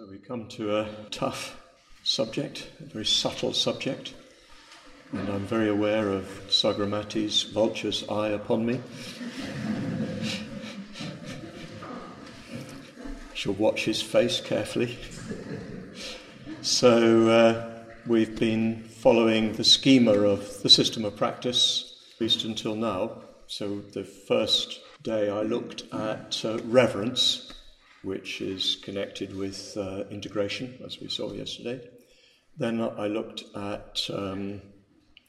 So we come to a tough subject, a very subtle subject, and I'm very aware of Sagaramati's vulture's eye upon me. Shall watch his face carefully. So uh, we've been following the schema of the system of practice, at least until now. So the first day I looked at uh, reverence which is connected with uh, integration, as we saw yesterday. Then I looked at um,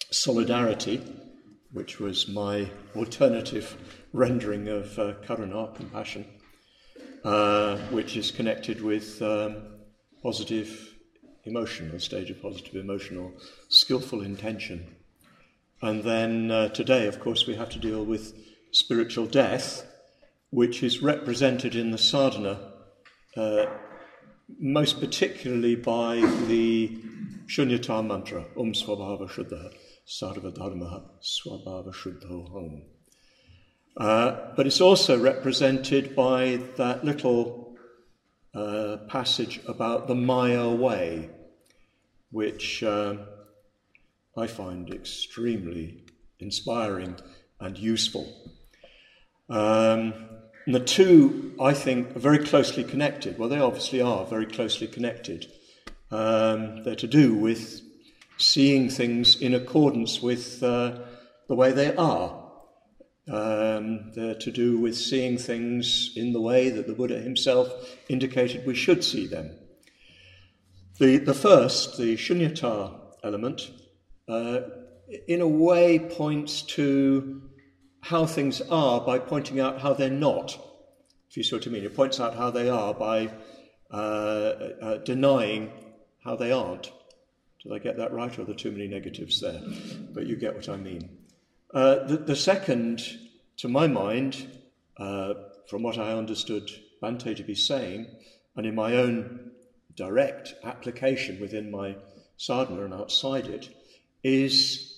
solidarity, which was my alternative rendering of uh, karuna, compassion, uh, which is connected with um, positive emotion, a stage of positive emotion or skillful intention. And then uh, today, of course, we have to deal with spiritual death, which is represented in the sadhana uh, most particularly by the Shunyata mantra, Om Swabhava Shuddha, Sarva Dharma Swabhava Shuddho Hum. Uh, but it's also represented by that little uh, passage about the Maya way, which uh, I find extremely inspiring and useful. Um, and the two, I think, are very closely connected. Well, they obviously are very closely connected. Um, they're to do with seeing things in accordance with uh, the way they are. Um, they're to do with seeing things in the way that the Buddha himself indicated we should see them. The, the first, the shunyata element, uh, in a way points to how things are by pointing out how they're not, if you see what I mean. It points out how they are by uh, uh, denying how they aren't. Did I get that right, or are there too many negatives there? But you get what I mean. Uh, the, the, second, to my mind, uh, from what I understood Bhante to be saying, and in my own direct application within my sadhana and outside it, is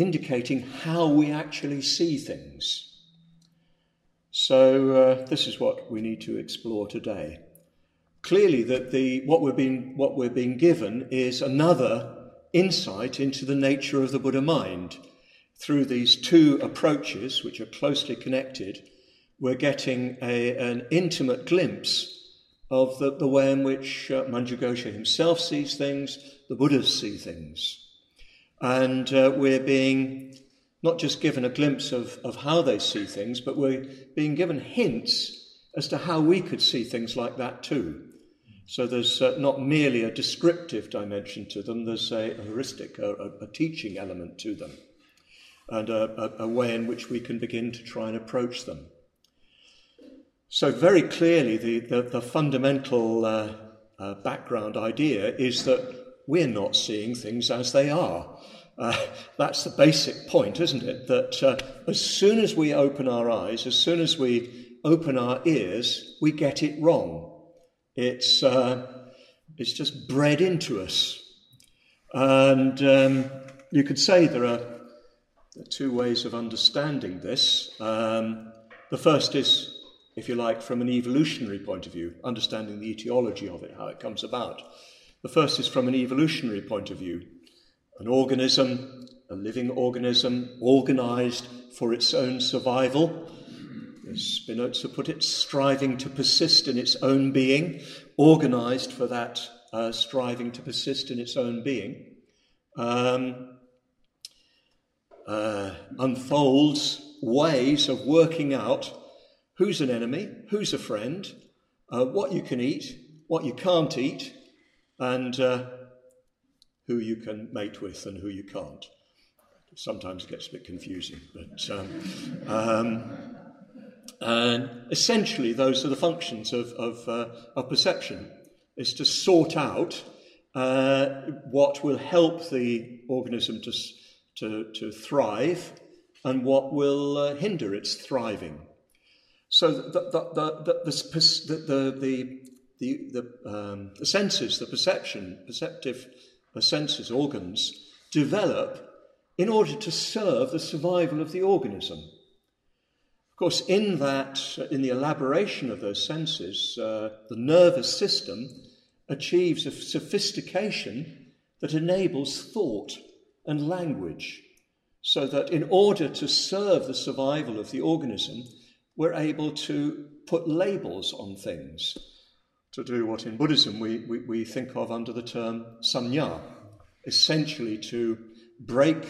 indicating how we actually see things. So, uh, this is what we need to explore today. Clearly, that the, what, we're being, what we're being given is another insight into the nature of the Buddha mind. Through these two approaches, which are closely connected, we're getting a, an intimate glimpse of the, the way in which uh, Manjughosha himself sees things, the Buddhas see things. And uh, we're being not just given a glimpse of, of how they see things, but we're being given hints as to how we could see things like that too. So there's uh, not merely a descriptive dimension to them, there's a, a heuristic, a, a, teaching element to them, and a, a, way in which we can begin to try and approach them. So, very clearly, the, the, the fundamental uh, uh, background idea is that we're not seeing things as they are. Uh, that's the basic point, isn't it? That uh, as soon as we open our eyes, as soon as we open our ears, we get it wrong. It's, uh, it's just bred into us. And um, you could say there are two ways of understanding this. Um, the first is, if you like, from an evolutionary point of view, understanding the etiology of it, how it comes about. The first is from an evolutionary point of view. An organism, a living organism, organized for its own survival, as Spinoza put it, striving to persist in its own being, organized for that uh, striving to persist in its own being, um, uh, unfolds ways of working out who's an enemy, who's a friend, uh, what you can eat, what you can't eat, and uh, who you can mate with and who you can't. Sometimes it gets a bit confusing, but um, um, and essentially those are the functions of, of, uh, of perception, is to sort out uh, what will help the organism to, to, to thrive and what will uh, hinder its thriving. So the, the, the, the, the, the, the, um, the senses, the perception, perceptive the senses, organs, develop in order to serve the survival of the organism. Of course, in that, in the elaboration of those senses, uh, the nervous system achieves a sophistication that enables thought and language, so that in order to serve the survival of the organism, we're able to put labels on things, to do what in Buddhism we, we, we think of under the term samjna, essentially to break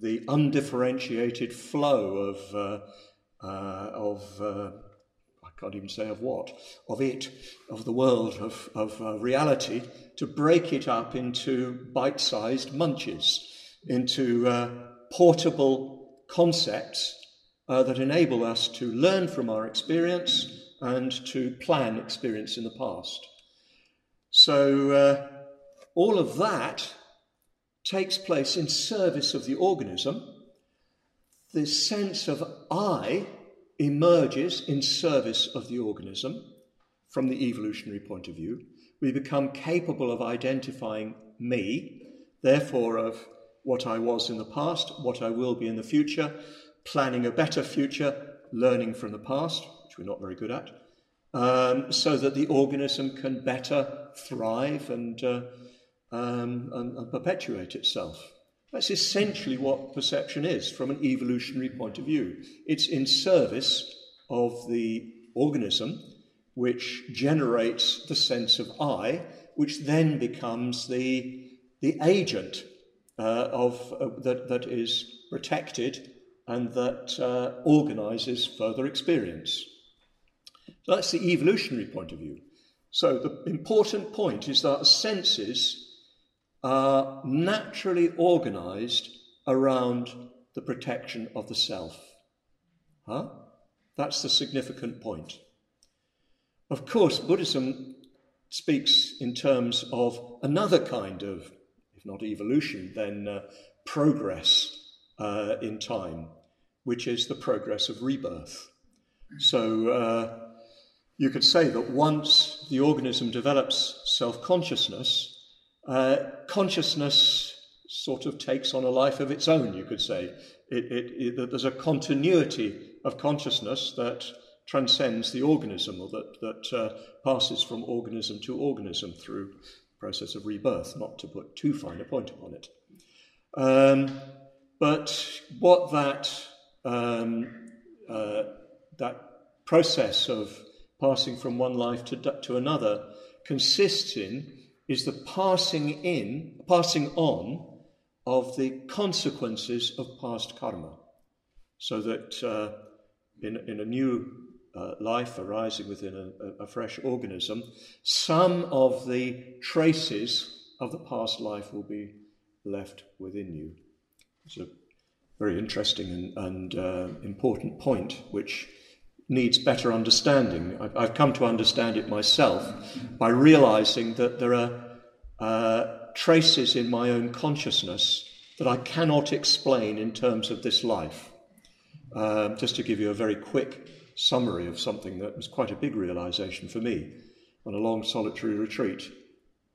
the undifferentiated flow of, uh, uh, of uh, I can't even say of what, of it, of the world, of, of uh, reality, to break it up into bite sized munches, into uh, portable concepts uh, that enable us to learn from our experience and to plan experience in the past. So, uh, all of that takes place in service of the organism, the sense of I emerges in service of the organism from the evolutionary point of view. We become capable of identifying me, therefore, of what I was in the past, what I will be in the future, planning a better future, learning from the past, which we're not very good at, um, so that the organism can better thrive and uh, um, and, and perpetuate itself. That's essentially what perception is from an evolutionary point of view. It's in service of the organism, which generates the sense of I, which then becomes the, the agent uh, of, uh, that, that is protected and that uh, organizes further experience. That's the evolutionary point of view. So the important point is that senses are naturally organized around the protection of the self. Huh? That's the significant point. Of course, Buddhism speaks in terms of another kind of, if not evolution, then uh, progress uh, in time, which is the progress of rebirth. So uh, you could say that once the organism develops self consciousness, uh, consciousness sort of takes on a life of its own, you could say. It, it, it, there's a continuity of consciousness that transcends the organism or that, that uh, passes from organism to organism through process of rebirth, not to put too fine a point upon it. Um, but what that, um, uh, that process of passing from one life to, to another consists in is the passing in, passing on of the consequences of past karma. So that uh, in, in a new uh, life arising within a, a, fresh organism, some of the traces of the past life will be left within you. It's a very interesting and, and uh, important point, which needs better understanding. I've, come to understand it myself by realizing that there are uh, traces in my own consciousness that I cannot explain in terms of this life. Um, just to give you a very quick summary of something that was quite a big realization for me on a long solitary retreat,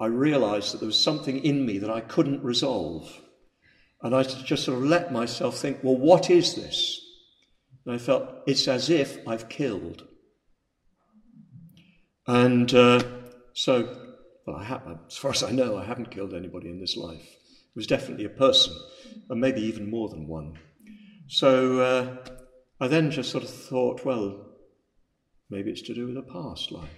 I realized that there was something in me that I couldn't resolve. And I just sort of let myself think, well, what is this? And I felt it's as if I've killed. And uh, so, well, have, as far as I know, I haven't killed anybody in this life. It was definitely a person, and maybe even more than one. So uh, I then just sort of thought, well, maybe it's to do with a past life.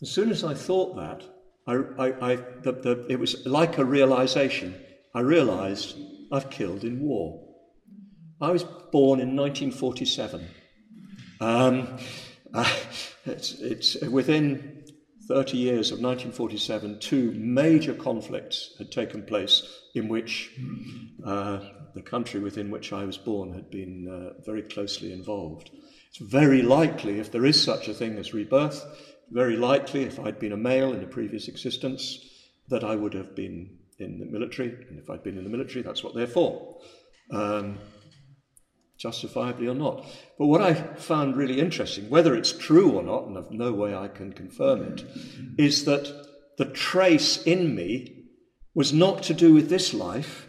As soon as I thought that, I, I, I the, the, it was like a realization. I realized I've killed in war. I was born in 1947. Um, uh, it's, it's within 30 years of 1947, two major conflicts had taken place in which uh, the country within which I was born had been uh, very closely involved. It's very likely, if there is such a thing as rebirth, very likely, if I'd been a male in a previous existence, that I would have been in the military. And if I'd been in the military, that's what they're for. Um, justifiably or not. But what I found really interesting, whether it's true or not, and I've no way I can confirm it, is that the trace in me was not to do with this life,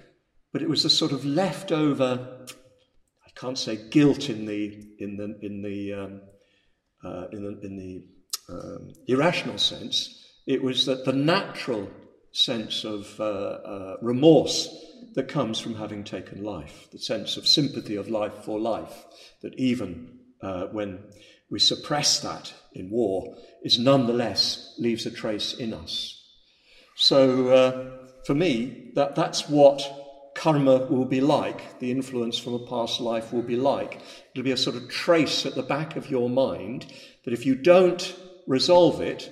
but it was a sort of leftover, I can't say guilt in the, in the, in the, um, uh, in the, in the um, irrational sense, It was that the natural sense of uh, uh, remorse that comes from having taken life, the sense of sympathy of life for life, that even uh, when we suppress that in war, is nonetheless leaves a trace in us. So uh, for me, that, that's what karma will be like, the influence from a past life will be like. It'll be a sort of trace at the back of your mind that if you don't resolve it,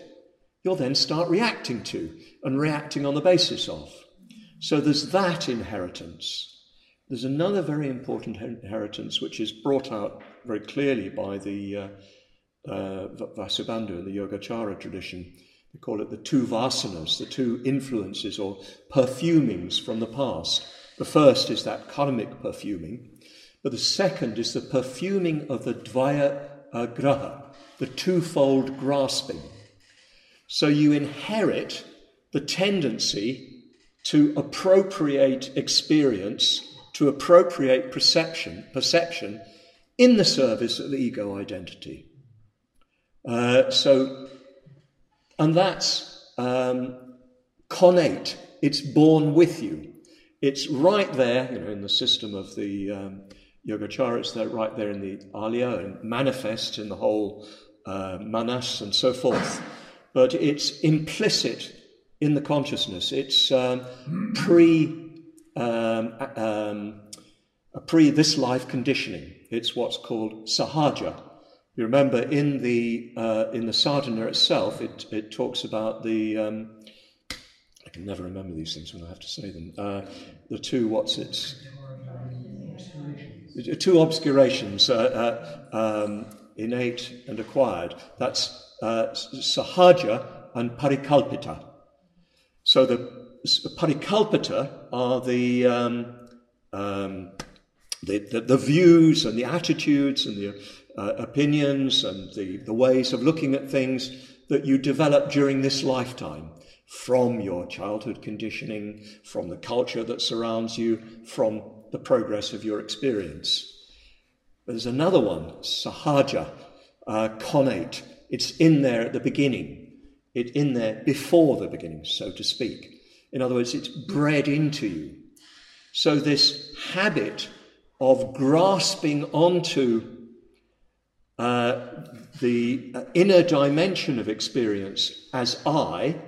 you'll then start reacting to and reacting on the basis of. So there's that inheritance. There's another very important inheritance which is brought out very clearly by the uh, uh, Vasubandhu in the Yogacara tradition. They call it the two vasanas, the two influences or perfumings from the past. The first is that karmic perfuming, but the second is the perfuming of the dvaya uh, graha, the twofold grasping. So you inherit the tendency to appropriate experience, to appropriate perception, perception in the service of ego identity. Uh, so, and that's um, connate. It's born with you. It's right there, you know, in the system of the um, Yogacara. It's there, right there in the Alaya and manifest in the whole uh, manas and so forth. But it's implicit in the consciousness. It's um, pre um, um, pre this life conditioning. It's what's called sahaja. You remember in the uh, in the sadhana itself, it it talks about the um, I can never remember these things when I have to say them. Uh, the two what's its two obscurations, uh, uh um, innate and acquired. That's uh, sahaja and parikalpita. So the parikalpita are the, um, um, the, the, the, views and the attitudes and the uh, opinions and the, the ways of looking at things that you develop during this lifetime from your childhood conditioning, from the culture that surrounds you, from the progress of your experience. There's another one, sahaja, uh. It's in there at the beginning it in there before the beginning, so to speak. In other words, it's bred into you. So, this habit of grasping onto uh, the inner dimension of experience as I,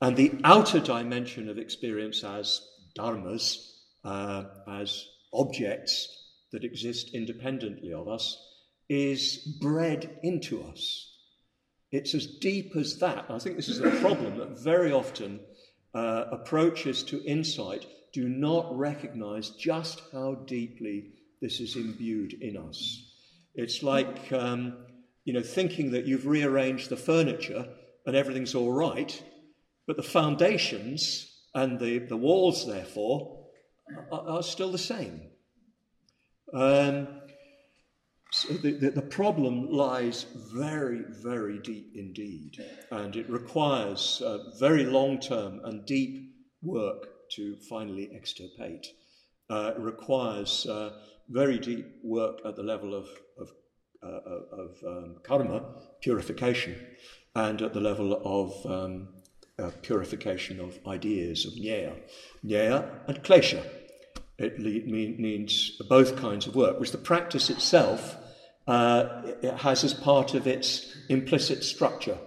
and the outer dimension of experience as dharmas, uh, as objects that exist independently of us, is bred into us. It's as deep as that. I think this is a problem that very often uh, approaches to insight do not recognize just how deeply this is imbued in us. It's like, um, you know, thinking that you've rearranged the furniture and everything's all right, but the foundations and the, the walls, therefore, are, are still the same. Um, so the, the, the, problem lies very, very deep indeed, and it requires uh, very long term and deep work to finally extirpate. Uh, it requires uh, very deep work at the level of, of, uh, of um, karma, purification, and at the level of um, uh, purification of ideas, of nyaya, nyaya and klesha. It means both kinds of work, which the practice itself uh, it has as part of its implicit structure.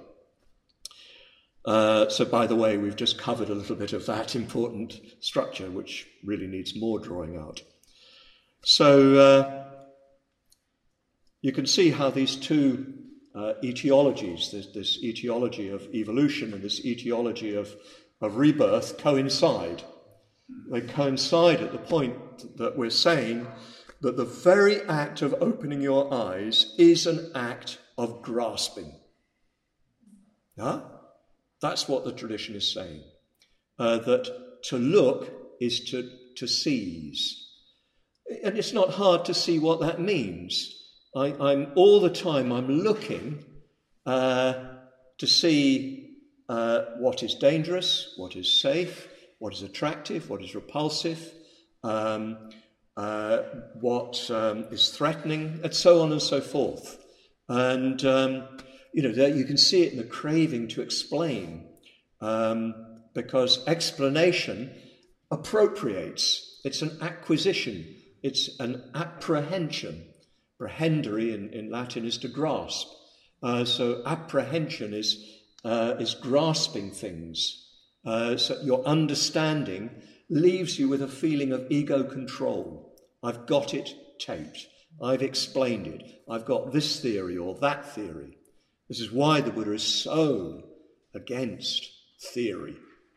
Uh, so, by the way, we've just covered a little bit of that important structure, which really needs more drawing out. So, uh, you can see how these two uh, etiologies, this, this, etiology of evolution and this etiology of, of rebirth, coincide. They coincide at the point that we're saying that the very act of opening your eyes is an act of grasping. Huh? That's what the tradition is saying. Uh, that to look is to, to seize. And it's not hard to see what that means. I, am all the time I'm looking uh, to see uh, what is dangerous, what is safe, what is attractive, what is repulsive, um, uh, what um, is threatening, and so on and so forth. And um, you know, you can see it in the craving to explain, um, because explanation appropriates. It's an acquisition. It's an apprehension. Prehendere in, in Latin is to grasp. Uh, so apprehension is, uh, is grasping things. Uh, so your understanding leaves you with a feeling of ego control. I've got it taped. I've explained it. I've got this theory or that theory. This is why the Buddha is so against theory,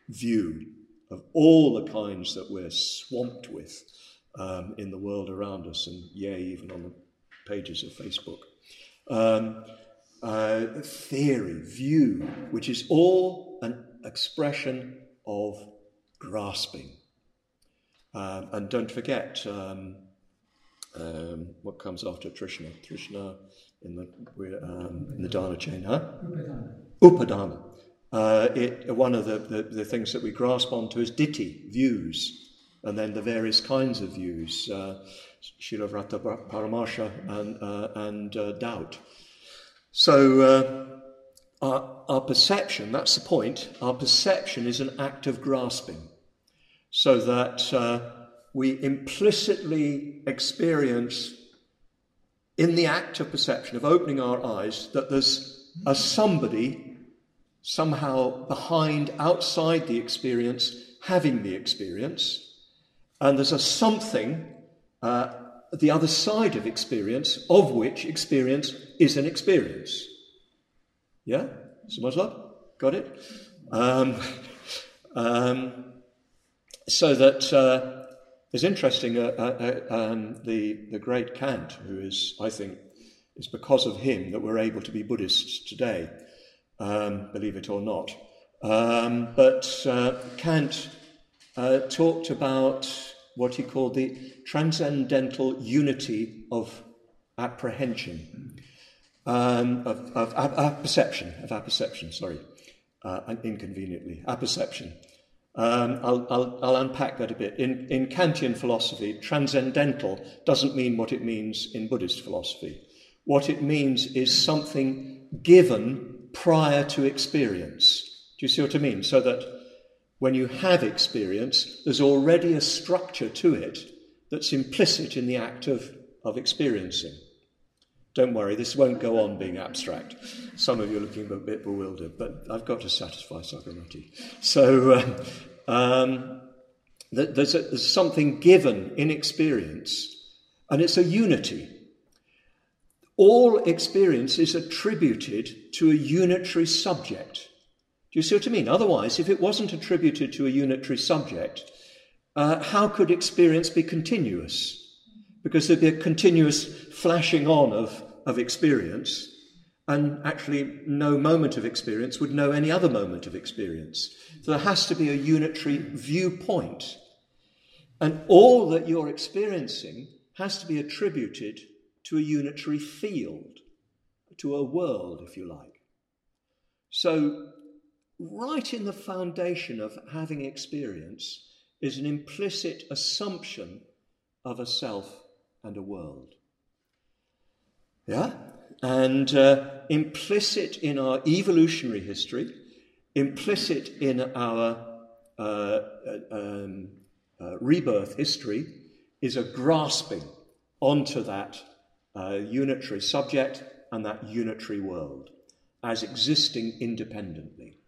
view of all the kinds that we're swamped with um, in the world around us, and yea, even on the pages of Facebook. Um, uh, theory, view, which is all an expression of grasping. Um, and don't forget um, um, what comes after Trishna. Trishna in the, um, in the Dharma chain, huh? Upadana. Uh, it, one of the, the, the, things that we grasp onto is ditthi, views, and then the various kinds of views, uh, Shilavrata Paramarsha and, uh, and uh, doubt. So uh, our, our perception, that's the point, our perception is an act of grasping, so that uh, we implicitly experience in the act of perception, of opening our eyes, that there's a somebody somehow behind, outside the experience, having the experience, and there's a something, uh, the other side of experience, of which experience is an experience. Yeah? Samajlab? Got it? Um, um, so that uh, interesting, uh, uh, uh, um, the, the great Kant, who is, I think, it's because of him that we're able to be Buddhists today, um, believe it or not. Um, but uh, Kant uh, talked about what he called the transcendental unity of apprehension, um, of, of, of, perception, of apperception, sorry, uh, inconveniently, apperception. Um, I'll, I'll, I'll, unpack that a bit. In, in Kantian philosophy, transcendental doesn't mean what it means in Buddhist philosophy. What it means is something given prior to experience. Do you see what I mean? So that when you have experience, there's already a structure to it that's implicit in the act of, of experiencing. Don't worry, this won't go on being abstract. Some of you are looking a bit bewildered, but I've got to satisfy Sagaramati. So uh, um, there's, a, there's something given in experience, and it's a unity. All experience is attributed to a unitary subject. Do you see what I mean? Otherwise, if it wasn't attributed to a unitary subject, uh, how could experience be continuous? Because there'd be a continuous flashing on of of experience, and actually no moment of experience would know any other moment of experience. So there has to be a unitary viewpoint. And all that you're experiencing has to be attributed to a unitary field, to a world, if you like. So, right in the foundation of having experience is an implicit assumption of a self and a world. Yeah? And uh, implicit in our evolutionary history, implicit in our uh, uh, um, uh, rebirth history, is a grasping onto that uh, unitary subject and that unitary world as existing independently.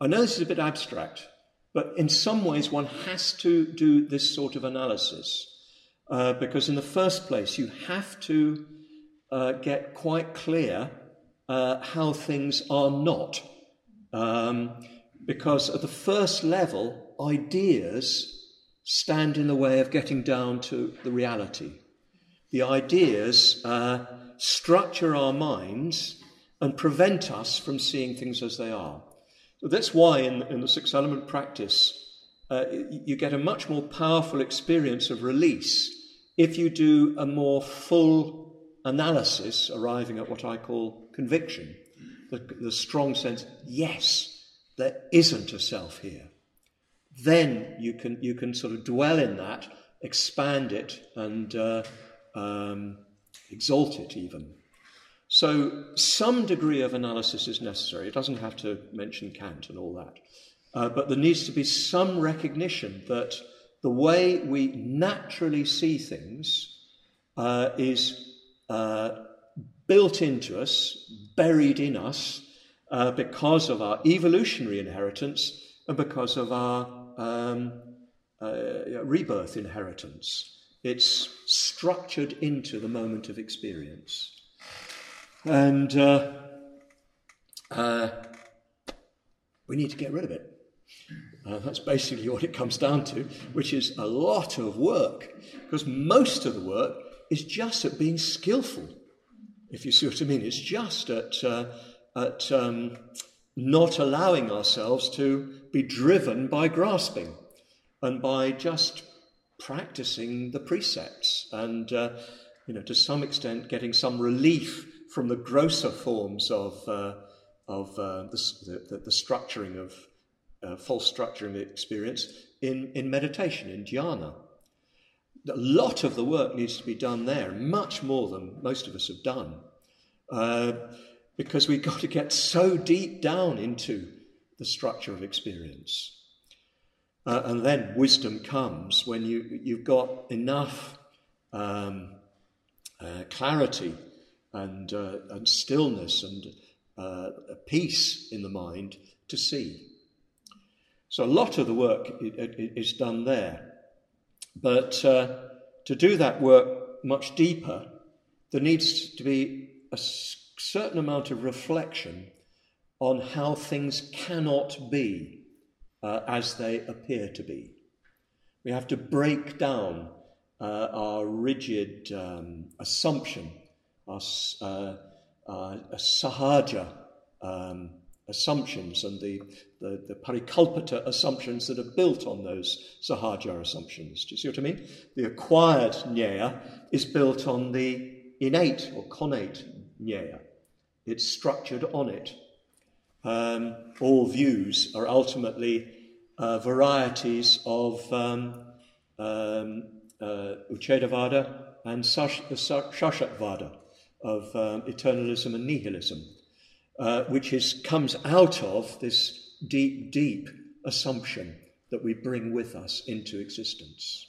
I know this is a bit abstract, but in some ways one has to do this sort of analysis uh, because, in the first place, you have to uh, get quite clear uh, how things are not. Um, because at the first level, ideas stand in the way of getting down to the reality. The ideas uh, structure our minds and prevent us from seeing things as they are. So that's why in, in the six element practice, uh, you get a much more powerful experience of release if you do a more full analysis, arriving at what I call conviction, the, the strong sense, yes, there isn't a self here. Then you can, you can sort of dwell in that, expand it, and uh, um, exalt it even. So, some degree of analysis is necessary. It doesn't have to mention Kant and all that. Uh, but there needs to be some recognition that the way we naturally see things uh, is uh, built into us, buried in us, uh, because of our evolutionary inheritance and because of our um, uh, rebirth inheritance. It's structured into the moment of experience. And uh, uh, we need to get rid of it. Uh, that's basically what it comes down to, which is a lot of work, because most of the work is just at being skillful if you see what I mean. It's just at, uh, at um, not allowing ourselves to be driven by grasping and by just practicing the precepts and, uh, you know, to some extent getting some relief from the grosser forms of, uh, of uh, the, the, the, structuring of uh, false structuring experience in, in meditation, in jhana a lot of the work needs to be done there, much more than most of us have done, uh, because we've got to get so deep down into the structure of experience. Uh, and then wisdom comes when you, you've got enough um, uh, clarity and, uh, and stillness and uh, peace in the mind to see. So a lot of the work is done there. But uh, to do that work much deeper, there needs to be a certain amount of reflection on how things cannot be uh, as they appear to be. We have to break down uh, our rigid um, assumption, our, uh, our sahaja um, assumptions and the, the, the parikalpita assumptions that are built on those sahaja assumptions. Do you see what I mean? The acquired nyaya is built on the innate or connate nyaya. It's structured on it. Um, all views are ultimately uh, varieties of um, um, uh, Uchedavada and Shashatvada, of um, eternalism and nihilism uh, which is, comes out of this deep, deep assumption that we bring with us into existence.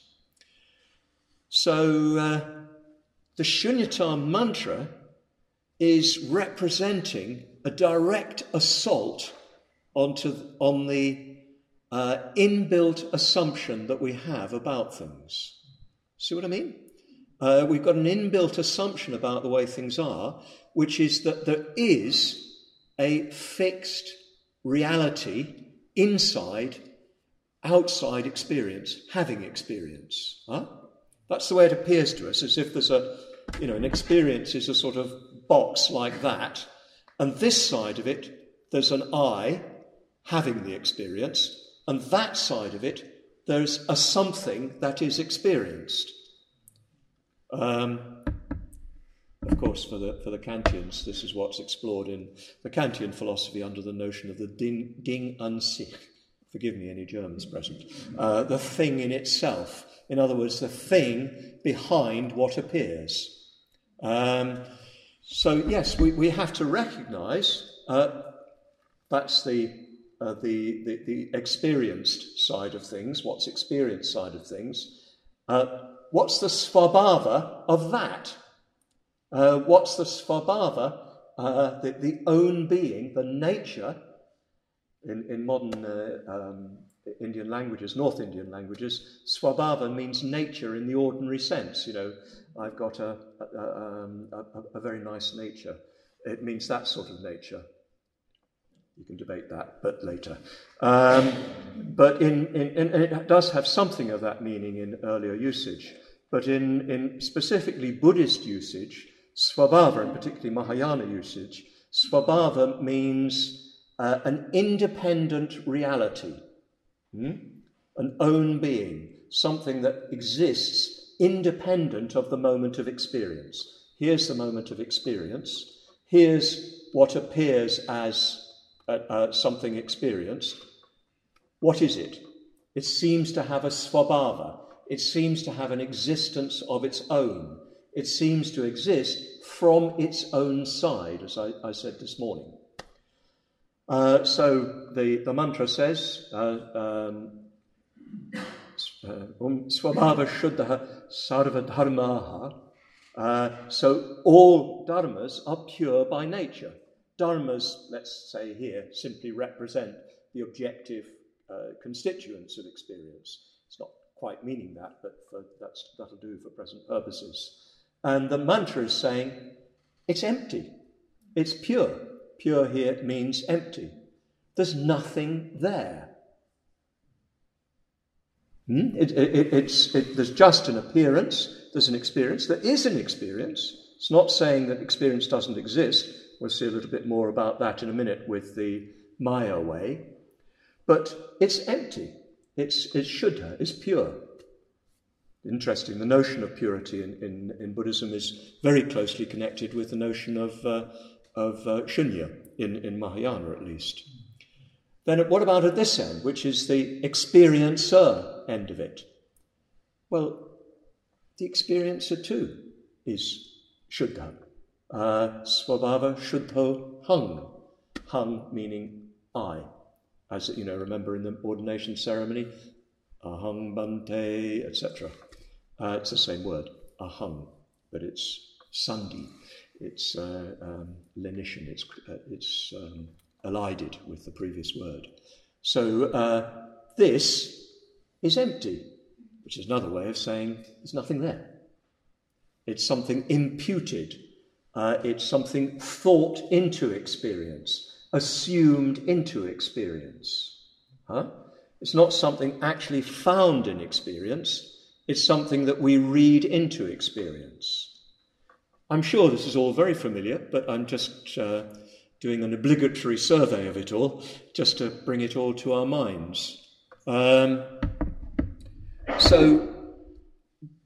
So uh, the Shunyata mantra is representing a direct assault onto, on the uh, inbuilt assumption that we have about things. See what I mean? Uh, we've got an inbuilt assumption about the way things are, which is that there is a fixed reality inside outside experience, having experience. Huh? That's the way it appears to us, as if there's a, you know, an experience is a sort of box like that, and this side of it, there's an I having the experience, and that side of it, there's a something that is experienced. Um, of course, for the, for the Kantians, this is what's explored in the Kantian philosophy under the notion of the Ding, ding an sich. Forgive me, any Germans present. Uh, the thing in itself. In other words, the thing behind what appears. Um, so, yes, we, we have to recognize uh, that's the, uh, the, the, the, experienced side of things, what's experienced side of things. Uh, what's the svabhava of that? Uh, what's the svabhava, uh, the, the, own being, the nature, in, in modern uh, um, Indian languages, North Indian languages, svabhava means nature in the ordinary sense. You know, I've got a, a, um, a, a very nice nature. It means that sort of nature. You can debate that, but later. Um, but in, in, in, it does have something of that meaning in earlier usage. But in, in specifically Buddhist usage, Svabhava, and particularly Mahayana usage, Svabhava means uh, an independent reality, hmm? an own being, something that exists independent of the moment of experience. Here's the moment of experience. Here's what appears as uh, uh, something experienced. What is it? It seems to have a svabhava. It seems to have an existence of its own. It seems to exist from its own side, as I, I said this morning. Uh, so the, the mantra says, uh, um, um Swabhava Shuddha Sarva Dharmaha. Uh, so all dharmas are pure by nature. Dharmas, let's say here, simply represent the objective uh, constituents of experience. It's not quite meaning that, but for, that'll do for present purposes. And the mantra is saying it's empty, it's pure. Pure here means empty. There's nothing there. Hmm? It, it, it's, it, there's just an appearance, there's an experience, there is an experience. It's not saying that experience doesn't exist. We'll see a little bit more about that in a minute with the Maya way. But it's empty. It's, it's Shuddha, it's pure. Interesting, the notion of purity in, in, in Buddhism is very closely connected with the notion of, uh, of uh, shunya, in, in Mahayana at least. Then what about at this end, which is the experiencer end of it? Well, the experiencer too is Shuddha. Uh, Swabhava Shuddho Hung. Hung meaning I. As you know, remember in the ordination ceremony, Ahang Bhante, etc. Uh, it's the same word, Ahang, but it's Sandhi. It's uh, um. It's, uh, it's um, elided with the previous word. So uh, this is empty, which is another way of saying there's nothing there. It's something imputed, uh, it's something thought into experience, assumed into experience. Huh? It's not something actually found in experience, it's something that we read into experience. I'm sure this is all very familiar, but I'm just uh, doing an obligatory survey of it all, just to bring it all to our minds. Um, so,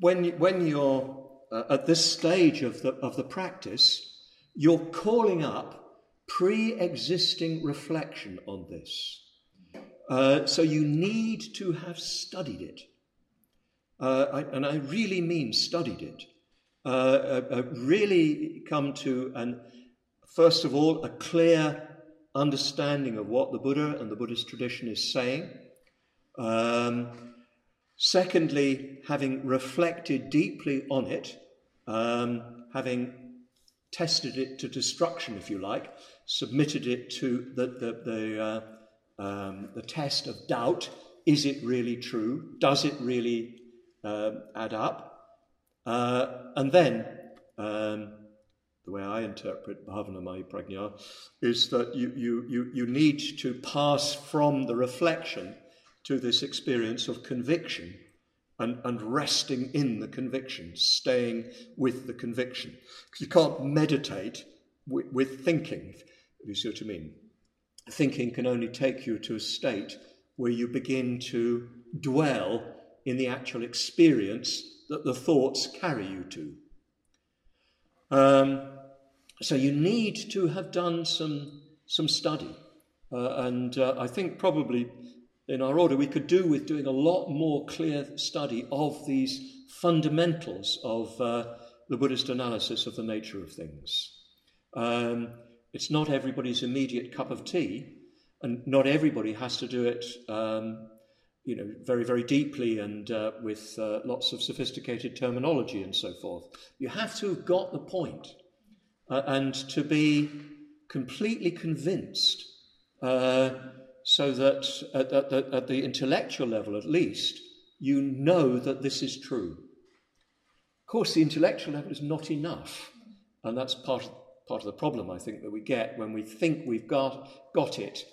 when, when you're uh, at this stage of the, of the practice, you're calling up pre existing reflection on this. Uh, so, you need to have studied it. Uh, I, and I really mean studied it. Uh, uh, uh really come to an First of all, a clear understanding of what the Buddha and the Buddhist tradition is saying. Um, secondly, having reflected deeply on it, um, having tested it to destruction, if you like, submitted it to the, the, the, uh, um, the test of doubt. Is it really true? Does it really uh, add up? Uh, and then um, the way I interpret Bhavanamaya Prajna, is that you, you, you, you need to pass from the reflection to this experience of conviction and, and resting in the conviction, staying with the conviction. You can't meditate with, with thinking, if you see what I mean. Thinking can only take you to a state where you begin to dwell in the actual experience that the thoughts carry you to. Um, so you need to have done some, some study. Uh, and uh, I think probably in our order we could do with doing a lot more clear study of these fundamentals of uh, the Buddhist analysis of the nature of things. Um, it's not everybody's immediate cup of tea, and not everybody has to do it, um, you know, very, very deeply and uh, with uh, lots of sophisticated terminology and so forth. You have to have got the point uh, and to be completely convinced uh, so that at, at, at, the intellectual level, at least, you know that this is true. Of course, the intellectual level is not enough, and that's part of, part of the problem I think that we get when we think we've got, got it.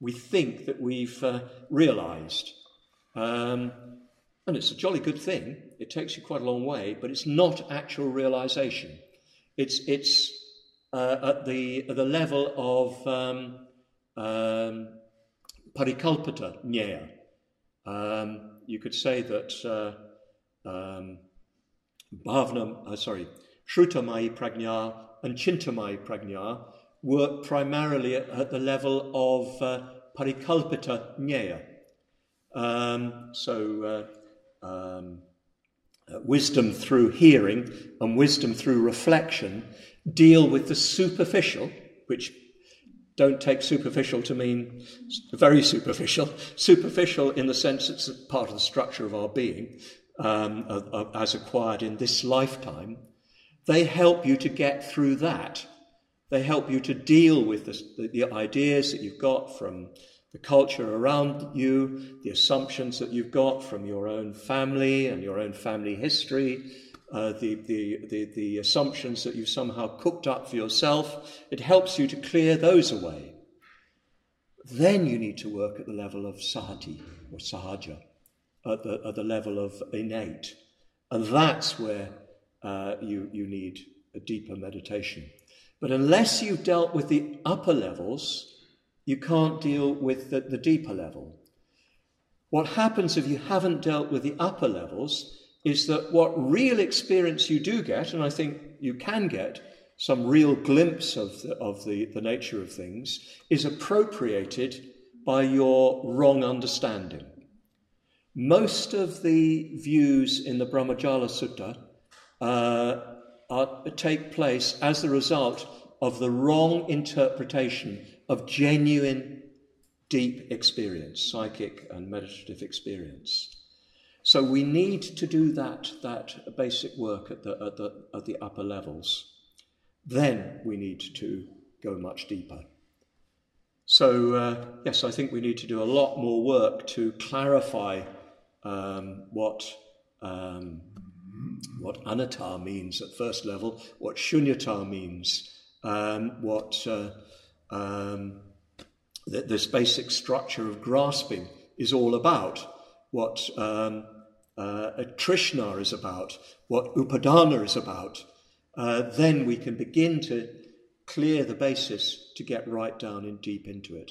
We think that we've uh, realized. Um, and it's a jolly good thing. It takes you quite a long way, but it's not actual realization. It's, it's uh, at the, at the level of um, um, parikalpita nyaya. Um, you could say that uh, um, bhavna, uh, sorry, shrutamai prajna and chintamai prajna work primarily at, at the level of uh, parikalpita nyaya. Um, so, uh, um, uh, wisdom through hearing and wisdom through reflection deal with the superficial, which don't take superficial to mean very superficial, superficial in the sense it's part of the structure of our being, um, as acquired in this lifetime, they help you to get through that. They help you to deal with the, the, ideas that you've got from the culture around you, the assumptions that you've got from your own family and your own family history, uh, the, the, the, the assumptions that you've somehow cooked up for yourself. It helps you to clear those away. Then you need to work at the level of sahati or sahaja, at the, at the level of innate. And that's where uh, you, you need a deeper meditation. But unless you've dealt with the upper levels, you can't deal with the, the deeper level. What happens if you haven't dealt with the upper levels is that what real experience you do get, and I think you can get some real glimpse of the, of the, the nature of things, is appropriated by your wrong understanding. Most of the views in the Brahmajala Sutta uh, are, take place as the result of the wrong interpretation of genuine, deep experience, psychic and meditative experience. So we need to do that, that basic work at the, at, the, at the upper levels. Then we need to go much deeper. So, uh, yes, I think we need to do a lot more work to clarify um, what um, what anatta means at first level, what shunyata means, um, what uh, um, th- this basic structure of grasping is all about, what um, uh, Trishna is about, what Upadana is about, uh, then we can begin to clear the basis to get right down and deep into it.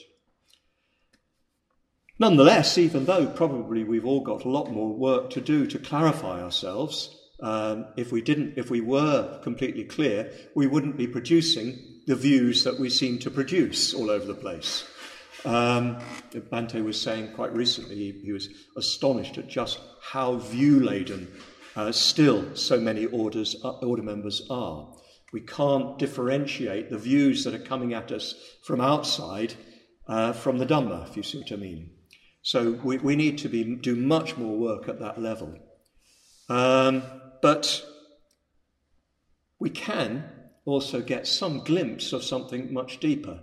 Nonetheless, even though probably we've all got a lot more work to do to clarify ourselves, um, if we didn't, if we were completely clear, we wouldn't be producing the views that we seem to produce all over the place. Um, Bhante was saying quite recently he, he, was astonished at just how view laden uh, still so many orders, uh, order members are. We can't differentiate the views that are coming at us from outside uh, from the Dhamma, if you see what I mean. So we, we need to be, do much more work at that level. Um, but we can also get some glimpse of something much deeper.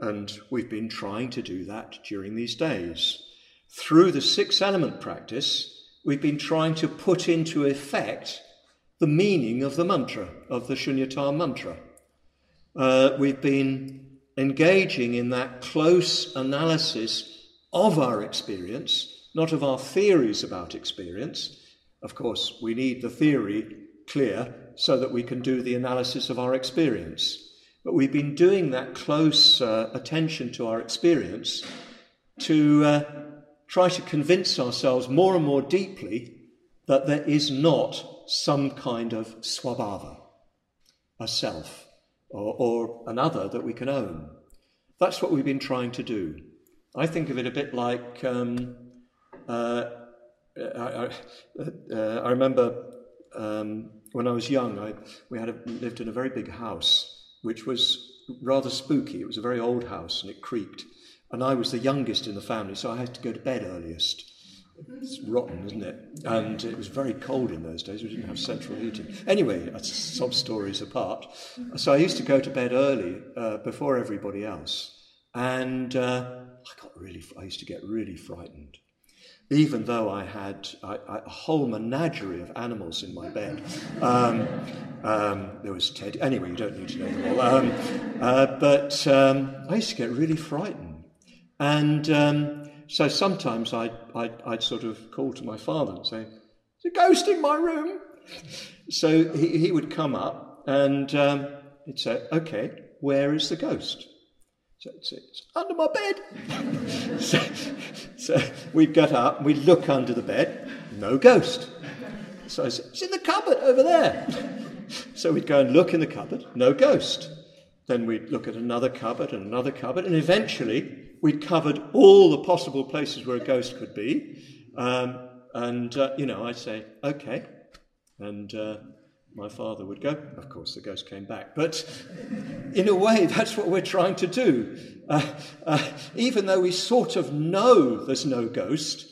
And we've been trying to do that during these days. Through the six element practice, we've been trying to put into effect the meaning of the mantra, of the Shunyata mantra. Uh, we've been engaging in that close analysis of our experience, not of our theories about experience, of course, we need the theory clear so that we can do the analysis of our experience. But we've been doing that close uh, attention to our experience to uh, try to convince ourselves more and more deeply that there is not some kind of swabhava, a self, or, or another that we can own. That's what we've been trying to do. I think of it a bit like um, uh, I, I, uh, I remember um, when I was young, I, we had a, lived in a very big house, which was rather spooky. It was a very old house and it creaked. And I was the youngest in the family, so I had to go to bed earliest. It's rotten, isn't it? And it was very cold in those days. We didn't have central heating. Anyway, that's some stories apart. So I used to go to bed early uh, before everybody else. And uh, I got really, I used to get really frightened even though I had a whole menagerie of animals in my bed. Um, um, there was Ted. Anyway, you don't need to know them all. Um, uh, but um, I used to get really frightened. And um, so sometimes I'd, I'd, I'd, sort of call to my father and say, There's a ghost in my room. so he, he would come up and um, he'd say, Okay, where is the ghost? So it's, it's under my bed. so, so we'd get up, and we'd look under the bed, no ghost. So I said, it's in the cupboard over there. so we'd go and look in the cupboard, no ghost. Then we'd look at another cupboard and another cupboard, and eventually we'd covered all the possible places where a ghost could be. Um, and, uh, you know, I'd say, okay. And uh, my father would go. Of course, the ghost came back. But in a way, that's what we're trying to do. Uh, uh, even though we sort of know there's no ghost,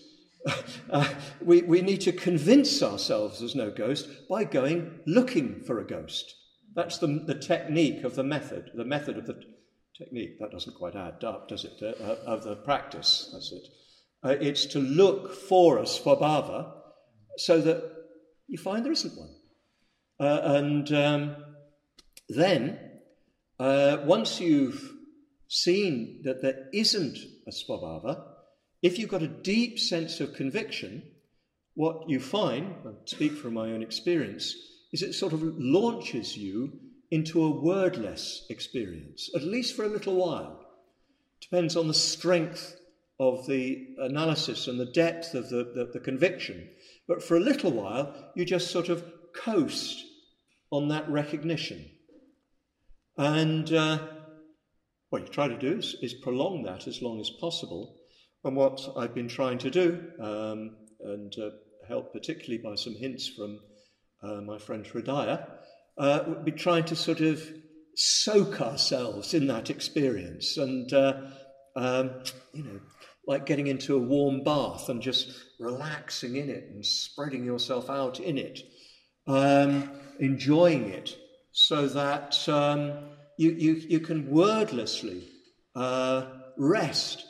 uh, we, we need to convince ourselves there's no ghost by going looking for a ghost. That's the, the technique of the method, the method of the technique. That doesn't quite add up, does it? Uh, of the practice, that's it. Uh, it's to look for a svabhava so that you find there isn't one. Uh, and um, then, uh, once you've seen that there isn't a svabhava, if you've got a deep sense of conviction, what you find, I speak from my own experience, is it sort of launches you into a wordless experience, at least for a little while. Depends on the strength of the analysis and the depth of the, the, the conviction. But for a little while, you just sort of coast on that recognition. And uh, what you try to do is, is, prolong that as long as possible. And what I've been trying to do, um, and uh, helped particularly by some hints from uh, my friend Hridaya, uh, would be trying to sort of soak ourselves in that experience and, uh, um, you know, like getting into a warm bath and just relaxing in it and spreading yourself out in it, um, enjoying it, so that um, you, you, you can wordlessly uh, rest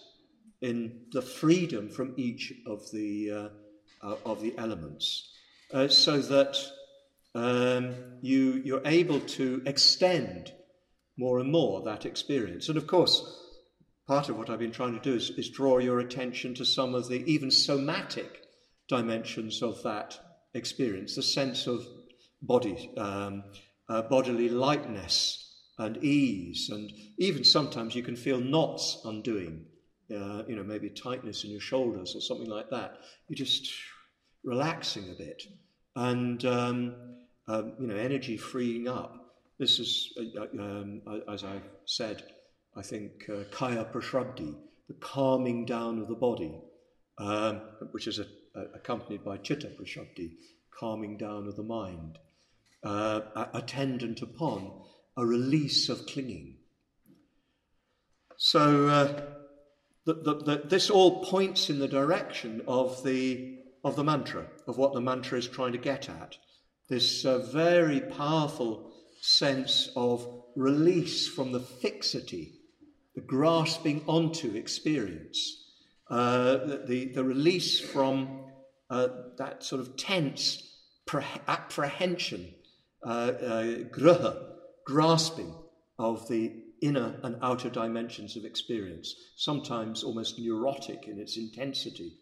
in the freedom from each of the, uh, uh, of the elements, uh, so that um, you, you're able to extend more and more that experience. And of course, part of what I've been trying to do is, is draw your attention to some of the even somatic dimensions of that experience, the sense of body, um, uh, bodily lightness and ease, and even sometimes you can feel knots undoing, uh, you know, maybe tightness in your shoulders or something like that. You're just relaxing a bit, and um, um, you know, energy freeing up. This is, uh, uh um, as I said, I think uh, kaya prashrabdi, the calming down of the body, um, which is a, a, accompanied by chitta prashrabdi, calming down of the mind, uh, attendant upon a release of clinging. So uh, the, the, the, this all points in the direction of the, of the mantra, of what the mantra is trying to get at this uh, very powerful sense of release from the fixity, the grasping onto experience, uh, the, the release from uh, that sort of tense apprehension, uh, uh, gruha, grasping of the inner and outer dimensions of experience, sometimes almost neurotic in its intensity,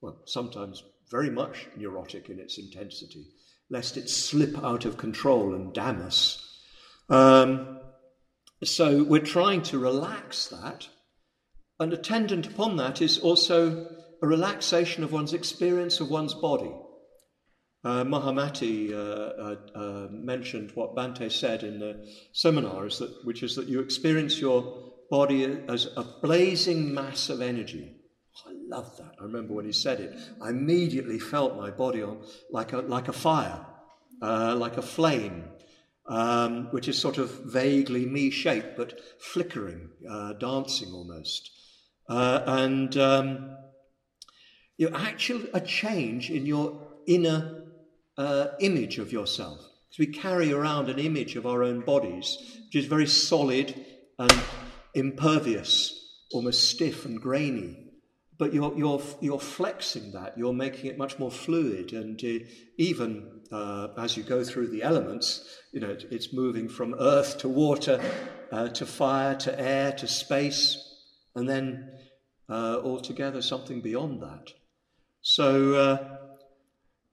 well, sometimes very much neurotic in its intensity lest it slip out of control and damn us. Um, so we're trying to relax that. And attendant upon that is also a relaxation of one's experience of one's body. Uh, Mahamati uh, uh, uh, mentioned what Bhante said in the seminar, is that, which is that you experience your body as a blazing mass of energy I love that. I remember when he said it. I immediately felt my body on like a, like a fire, uh, like a flame, um, which is sort of vaguely me shaped, but flickering, uh, dancing almost. And um, you actually a change in your inner uh, image of yourself. Because we carry around an image of our own bodies, which is very solid and impervious, almost stiff and grainy but you're, you're, you're flexing that, you're making it much more fluid, and uh, even uh, as you go through the elements, you know, it's moving from earth to water, uh, to fire, to air, to space, and then uh, altogether something beyond that. So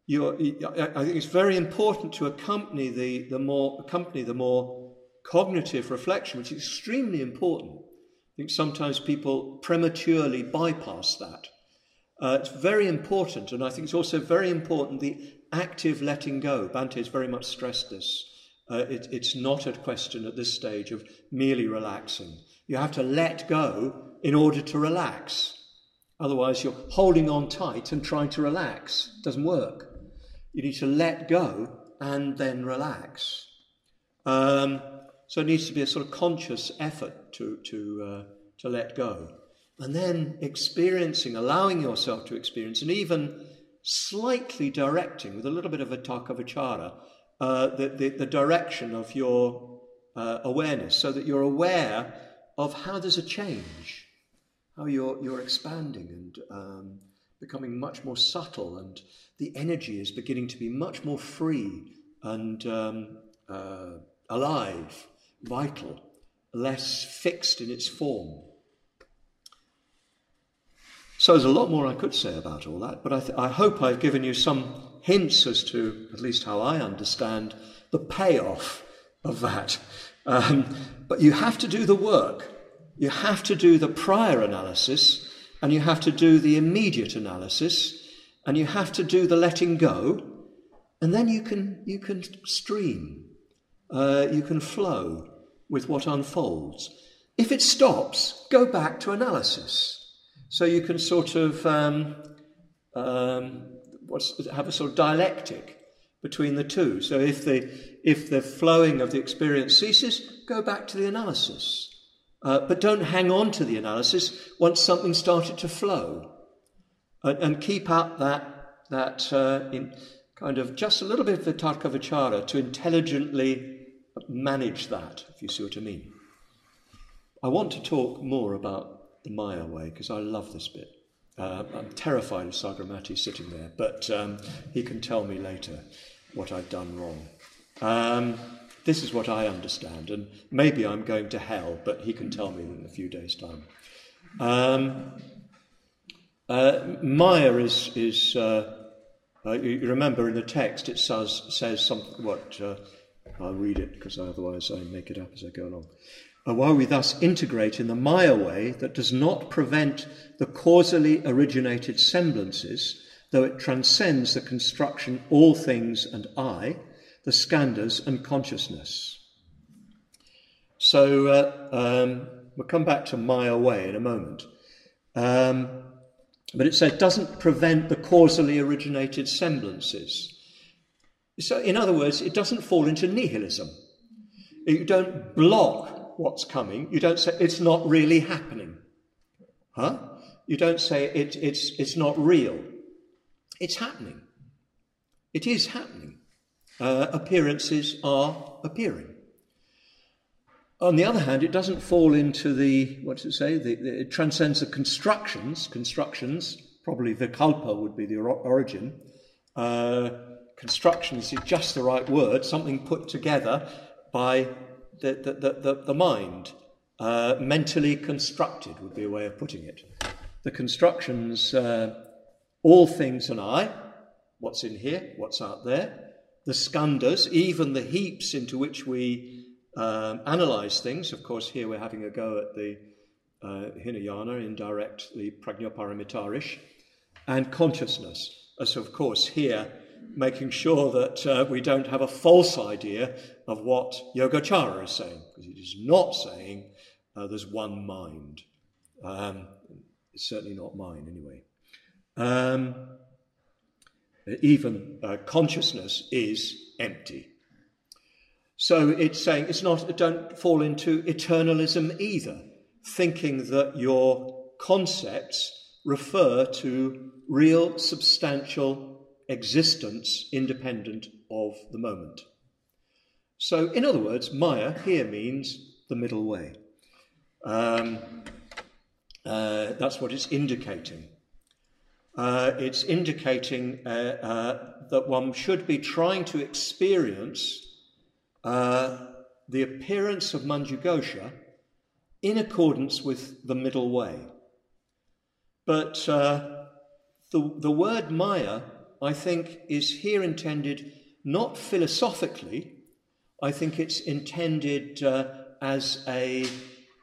uh, I think it's very important to accompany the, the more accompany the more cognitive reflection, which is extremely important I think sometimes people prematurely bypass that. Uh, it's very important, and I think it's also very important the active letting go. Bhante has very much stressed this. Uh, it, it's not a question at this stage of merely relaxing. You have to let go in order to relax. Otherwise, you're holding on tight and trying to relax. It doesn't work. You need to let go and then relax. Um, so it needs to be a sort of conscious effort to, to, uh, to let go. And then experiencing, allowing yourself to experience, and even slightly directing with a little bit of a vichara, uh, the, the, the, direction of your uh, awareness so that you're aware of how there's a change, how you're, you're expanding and um, becoming much more subtle, and the energy is beginning to be much more free and um, uh, alive, vital, less fixed in its form. So there's a lot more I could say about all that, but I, th- I hope I've given you some hints as to at least how I understand the payoff of that. Um, but you have to do the work. You have to do the prior analysis, and you have to do the immediate analysis, and you have to do the letting go, and then you can you can stream, uh, you can flow with what unfolds. If it stops, go back to analysis. So you can sort of um, um, have a sort of dialectic between the two. So if the, if the flowing of the experience ceases, go back to the analysis. Uh, but don't hang on to the analysis once something started to flow. And, and keep up that, that uh, in kind of just a little bit of the vichara to intelligently manage that, if you see what I mean. I want to talk more about the Maya way because I love this bit. Uh, I'm terrified of Sagaramati sitting there, but um, he can tell me later what I've done wrong. Um, this is what I understand, and maybe I'm going to hell, but he can tell me in a few days' time. Um, uh, Maya is, is uh, uh, you remember in the text it says, says something, what, uh, I'll read it because otherwise I make it up as I go along while we thus integrate in the Maya way that does not prevent the causally originated semblances, though it transcends the construction all things and I, the skandhas and consciousness. So uh, um, we'll come back to Maya way in a moment. Um, but it says doesn't prevent the causally originated semblances. So, in other words, it doesn't fall into nihilism. You don't block what's coming. You don't say it's not really happening. Huh? You don't say it, it's, it's not real. It's happening. It is happening. Uh, appearances are appearing. On the other hand, it doesn't fall into the, what does it say? The, the, it transcends the constructions. Constructions, probably the vikalpa would be the origin. Uh, constructions is just the right word, something put together by the, the, the, the mind, uh, mentally constructed would be a way of putting it. The constructions, uh, all things and I, what's in here, what's out there, the skandhas, even the heaps into which we um, analyze things. Of course, here we're having a go at the uh, Hinayana, indirect, the Prajnaparamita and consciousness. As of course, here making sure that uh, we don't have a false idea of what Yogacara is saying, because it is not saying uh, there's one mind. Um, it's certainly not mine, anyway. Um, even uh, consciousness is empty. So it's saying it's not, don't fall into eternalism either, thinking that your concepts refer to real, substantial existence independent of the moment. So, in other words, Maya here means the middle way. Um, uh, that's what it's indicating. Uh, it's indicating uh, uh that one should be trying to experience uh, the appearance of Manjughosha in accordance with the middle way. But uh, the, the word Maya I think, is here intended not philosophically, I think it's intended uh, as a,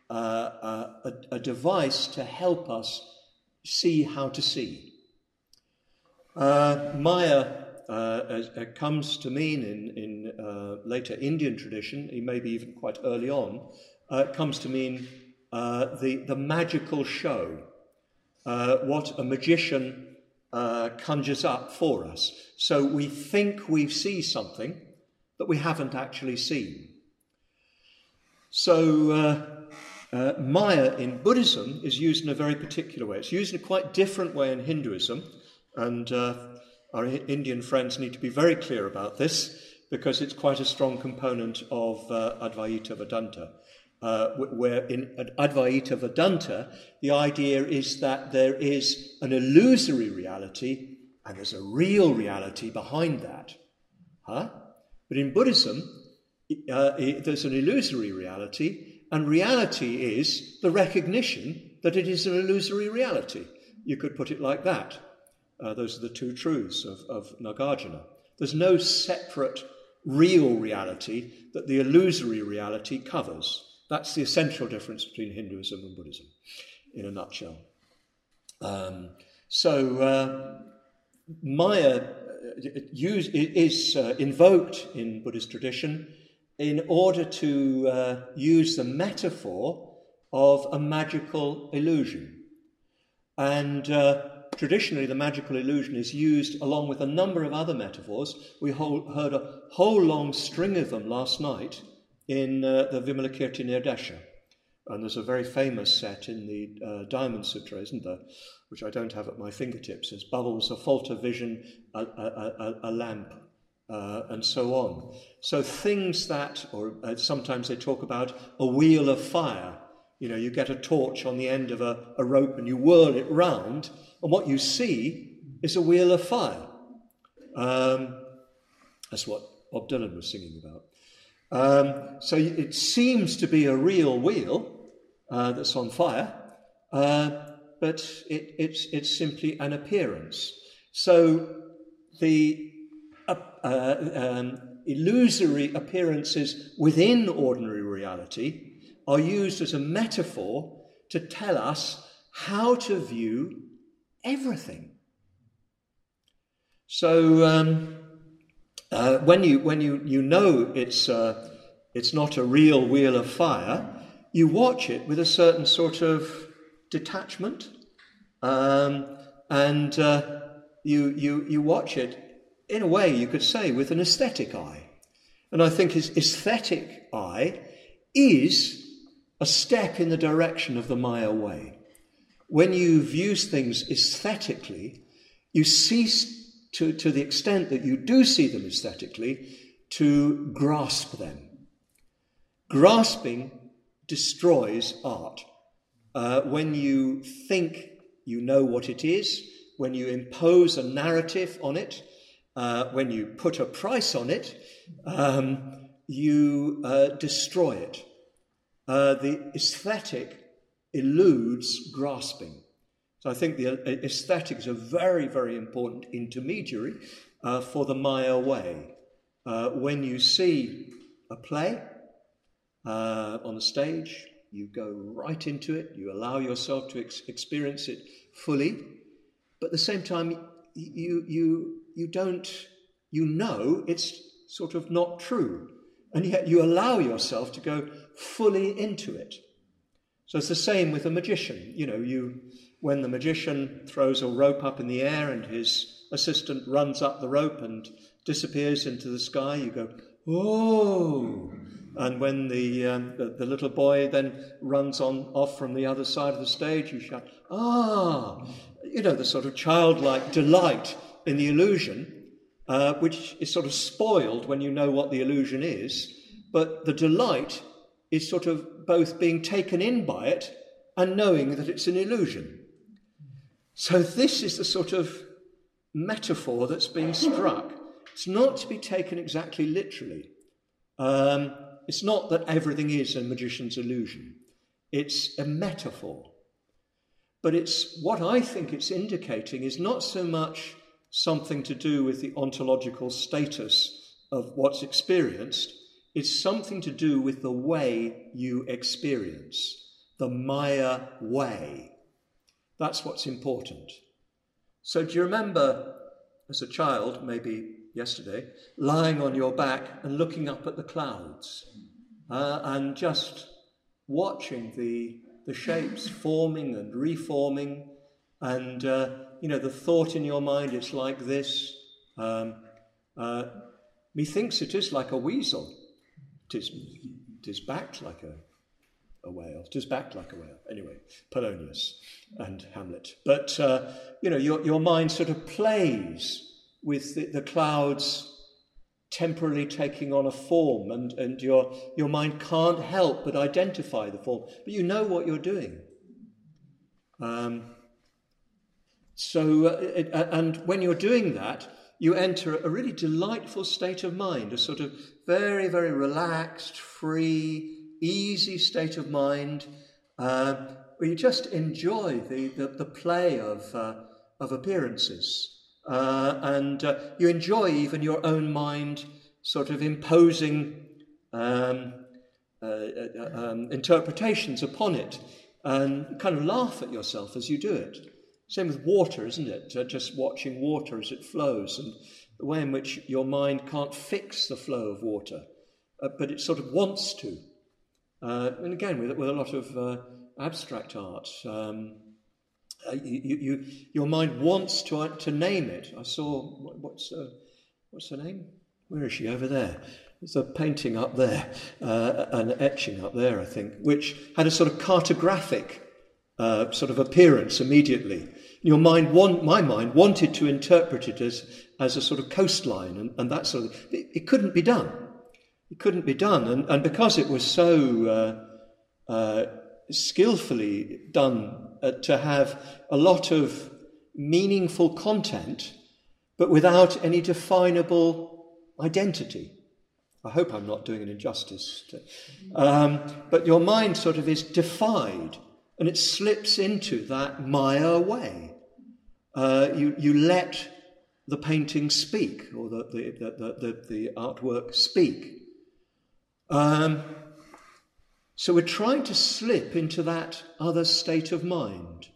a, a, device to help us see how to see. Uh, Maya uh, comes to mean in, in uh, later Indian tradition, maybe even quite early on, comes to mean the, the magical show. what a magician uh, conjures up for us. So we think we see something that we haven't actually seen. So uh, uh, Maya in Buddhism is used in a very particular way. It's used in a quite different way in Hinduism, and uh, our Indian friends need to be very clear about this because it's quite a strong component of uh, Advaita Vedanta. Uh, where in Advaita Vedanta, the idea is that there is an illusory reality and there's a real reality behind that. Huh? But in Buddhism, uh, there's an illusory reality, and reality is the recognition that it is an illusory reality. You could put it like that. Uh, those are the two truths of, of Nagarjuna. There's no separate real reality that the illusory reality covers. That's the essential difference between Hinduism and Buddhism, in a nutshell. Um, so, uh, Maya uh, use, is uh, invoked in Buddhist tradition in order to uh, use the metaphor of a magical illusion. And uh, traditionally, the magical illusion is used along with a number of other metaphors. We heard a whole long string of them last night in uh, the Vimalakirti Nirdesha. And there's a very famous set in the uh, Diamond Sutra, isn't there? Which I don't have at my fingertips. There's bubbles, a falter vision, a, a, a, a lamp, uh, and so on. So things that, or uh, sometimes they talk about a wheel of fire. You know, you get a torch on the end of a, a rope and you whirl it round, and what you see is a wheel of fire. Um, that's what Bob Dylan was singing about. Um, so it seems to be a real wheel uh, that's on fire, uh, but it, it's, it's simply an appearance. So the uh, uh, um, illusory appearances within ordinary reality are used as a metaphor to tell us how to view everything. So, um, uh, when you, when you, you know it's, uh, it's not a real wheel of fire, you watch it with a certain sort of detachment. Um, and uh, you, you, you watch it, in a way, you could say, with an aesthetic eye. And I think his aesthetic eye is a step in the direction of the Maya way. When you view things aesthetically, you cease to, to the extent that you do see them aesthetically, to grasp them. Grasping destroys art. Uh, when you think you know what it is, when you impose a narrative on it, uh, when you put a price on it, um, you uh, destroy it. Uh, the aesthetic eludes grasping. So I think the uh, aesthetic is a very, very important intermediary uh, for the Maya way. Uh, when you see a play uh, on the stage, you go right into it, you allow yourself to ex- experience it fully, but at the same time, you, you, you don't, you know it's sort of not true, and yet you allow yourself to go fully into it. So it's the same with a magician. You know, you when the magician throws a rope up in the air and his assistant runs up the rope and disappears into the sky, you go, oh. And when the, um, the, the, little boy then runs on off from the other side of the stage, you shout, ah. You know, the sort of childlike delight in the illusion, uh, which is sort of spoiled when you know what the illusion is. But the delight is sort of both being taken in by it and knowing that it's an illusion. So, this is the sort of metaphor that's being struck. It's not to be taken exactly literally. Um, it's not that everything is a magician's illusion, it's a metaphor. But it's what I think it's indicating is not so much something to do with the ontological status of what's experienced, it's something to do with the way you experience, the Maya way. That's what's important. So, do you remember as a child, maybe yesterday, lying on your back and looking up at the clouds uh, and just watching the, the shapes forming and reforming and uh, you know, the thought in your mind, it's like this. Um, uh, methinks it is like a weasel. It is, it is backed like a, a whale. It is backed like a whale. Anyway, Polonius and Hamlet. But, uh, you know, your, your mind sort of plays with the, the clouds temporarily taking on a form, and, and your, your mind can't help but identify the form, but you know what you're doing. Um, so, uh, it, uh, and when you're doing that, you enter a really delightful state of mind, a sort of very, very relaxed, free, easy state of mind, uh, where you just enjoy the, the, the play of, uh, of appearances. Uh, and uh, you enjoy even your own mind sort of imposing um, uh, uh, um, interpretations upon it and kind of laugh at yourself as you do it. Same with water, isn't it? Uh, just watching water as it flows and the way in which your mind can't fix the flow of water, uh, but it sort of wants to. and again, with, with a lot of abstract art. Um, uh, you, you, your mind wants to, uh, to name it. I saw, what's, uh, what's her name? Where is she? Over there. There's a painting up there, uh, an etching up there, I think, which had a sort of cartographic uh, sort of appearance immediately. Your mind, want, my mind, wanted to interpret it as, as a sort of coastline and, and that sort of it, it couldn't be done. It couldn't be done. And, and because it was so uh, skillfully done uh, to have a lot of meaningful content, but without any definable identity. I hope I'm not doing an injustice. To, um, but your mind sort of is defied and it slips into that Maya way. Uh, you, you let the painting speak or the, the, the, the, the artwork speak. Um, so we're trying to slip into that other state of mind,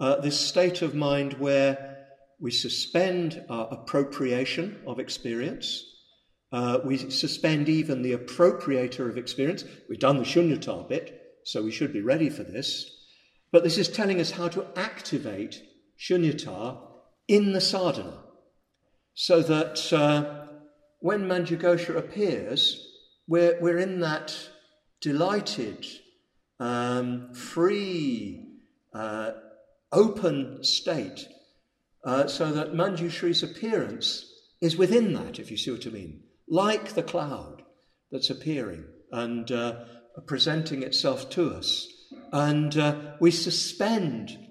uh, this state of mind where we suspend our appropriation of experience. Uh, we suspend even the appropriator of experience. We've done the shunyata bit, so we should be ready for this. But this is telling us how to activate shunyata in the sadhana, so that uh, when Manjughosha appears, we're, we're in that delighted, um, free, uh, open state, uh, so that Manjushri's appearance is within that, if you see what I mean, like the cloud that's appearing and uh, presenting itself to us. And uh, we suspend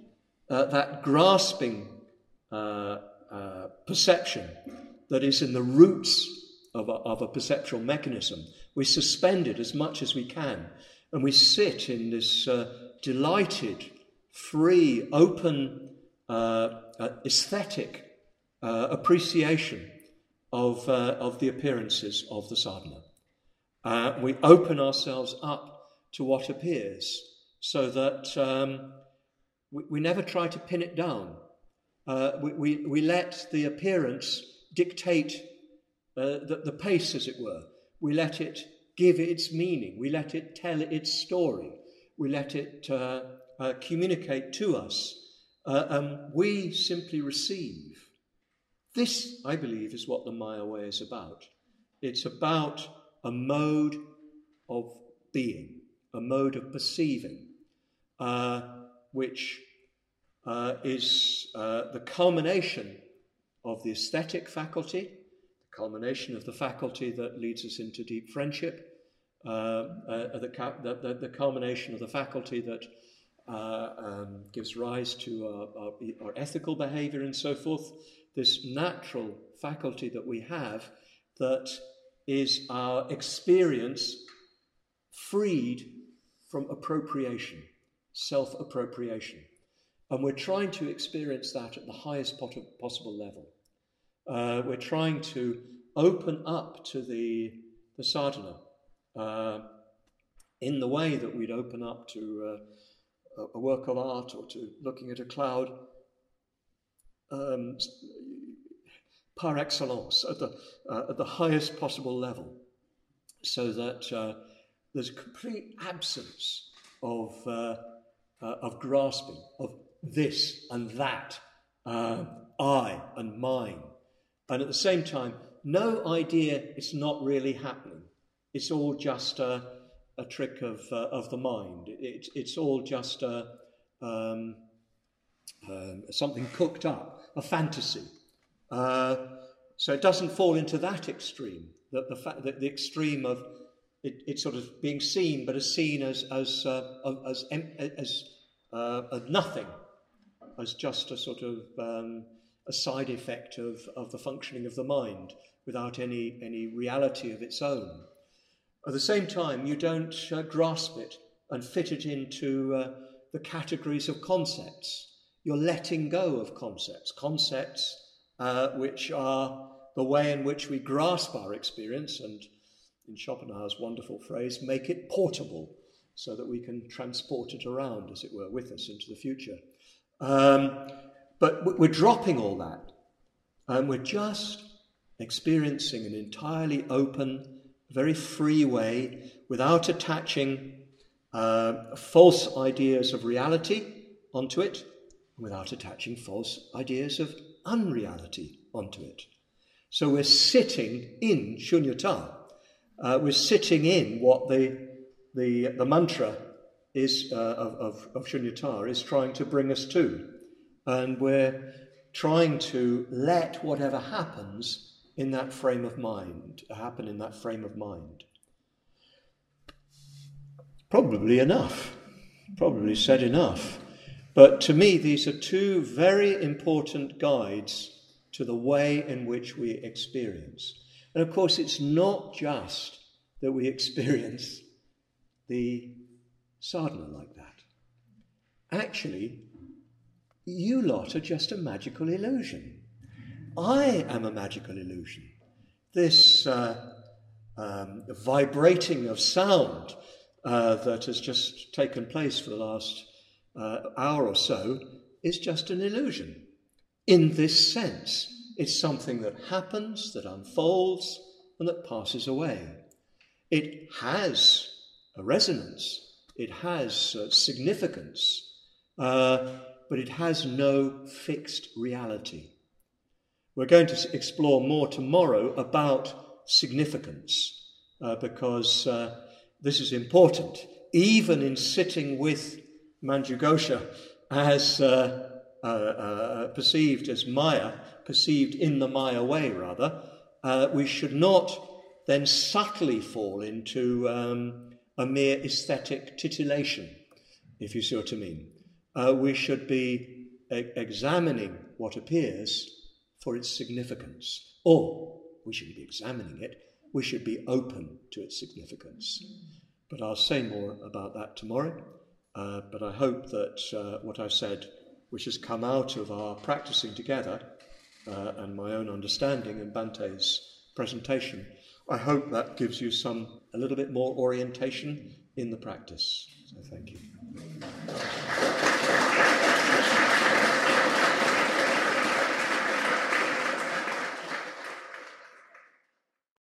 uh, that grasping uh, perception that is in the roots of a, of a perceptual mechanism we suspend it as much as we can, and we sit in this uh, delighted, free, open, uh, uh, aesthetic uh, appreciation of, uh, of the appearances of the sadhana. Uh, we open ourselves up to what appears so that um, we, we, never try to pin it down. we, we, we, let the appearance dictate the, the pace, as it were. We let it give its meaning. We let it tell its story. We let it uh, uh, communicate to us. Uh, and we simply receive. This, I believe, is what the Maya way is about. It's about a mode of being, a mode of perceiving, uh, which uh, is uh, the culmination of the aesthetic faculty, the culmination of the faculty that leads us into deep friendship, uh, uh, the, the, the, culmination of the faculty that uh, um, gives rise to our, our, our, ethical behavior and so forth, this natural faculty that we have that is our experience freed from appropriation, self appropriation. And we're trying to experience that at the highest possible level. Uh, we're trying to open up to the, the sadhana uh, in the way that we'd open up to uh, a work of art or to looking at a cloud um, par excellence at the, uh, at the highest possible level, so that uh, there's a complete absence of, uh, uh, of grasping of this and that uh, I and mine. And at the same time, no idea it's not really happening. It's all just a, a trick of, uh, of the mind. It, it's all just a, um, um, something cooked up, a fantasy. Uh, so it doesn't fall into that extreme, that the, fa- that the extreme of it, it, sort of being seen, but as seen as, as, uh, as, as uh, nothing, as just a sort of um, a side effect of, of the functioning of the mind without any, any reality of its own. At the same time, you don't uh, grasp it and fit it into uh, the categories of concepts. You're letting go of concepts, concepts uh, which are the way in which we grasp our experience, and in Schopenhauer's wonderful phrase, make it portable so that we can transport it around, as it were, with us into the future. Um, but we're dropping all that, and we're just experiencing an entirely open, very free way without attaching uh, false ideas of reality onto it, without attaching false ideas of unreality onto it. So we're sitting in shunyata. Uh, we're sitting in what the, the, the mantra is uh, of, of, of shunyata is trying to bring us to. And we're trying to let whatever happens in that frame of mind happen in that frame of mind. Probably enough, probably said enough. But to me, these are two very important guides to the way in which we experience. And of course, it's not just that we experience the sadhana like that. Actually, you lot are just a magical illusion. I am a magical illusion. This uh, um, vibrating of sound uh, that has just taken place for the last uh, hour or so is just an illusion. In this sense, it's something that happens, that unfolds, and that passes away. It has a resonance, it has uh, significance, uh, but it has no fixed reality. We're going to explore more tomorrow about significance uh, because uh, this is important. Even in sitting with Manjughosha as uh, uh, uh, perceived as Maya, perceived in the Maya way, rather, uh, we should not then subtly fall into um, a mere aesthetic titillation, if you see what I mean. we should be e- examining what appears for its significance. Or we shouldn't be examining it, we should be open to its significance. But I'll say more about that tomorrow. Uh, but I hope that uh, what I've said, which has come out of our practicing together uh, and my own understanding and Bhante's presentation, I hope that gives you some a little bit more orientation in the practice. So thank you.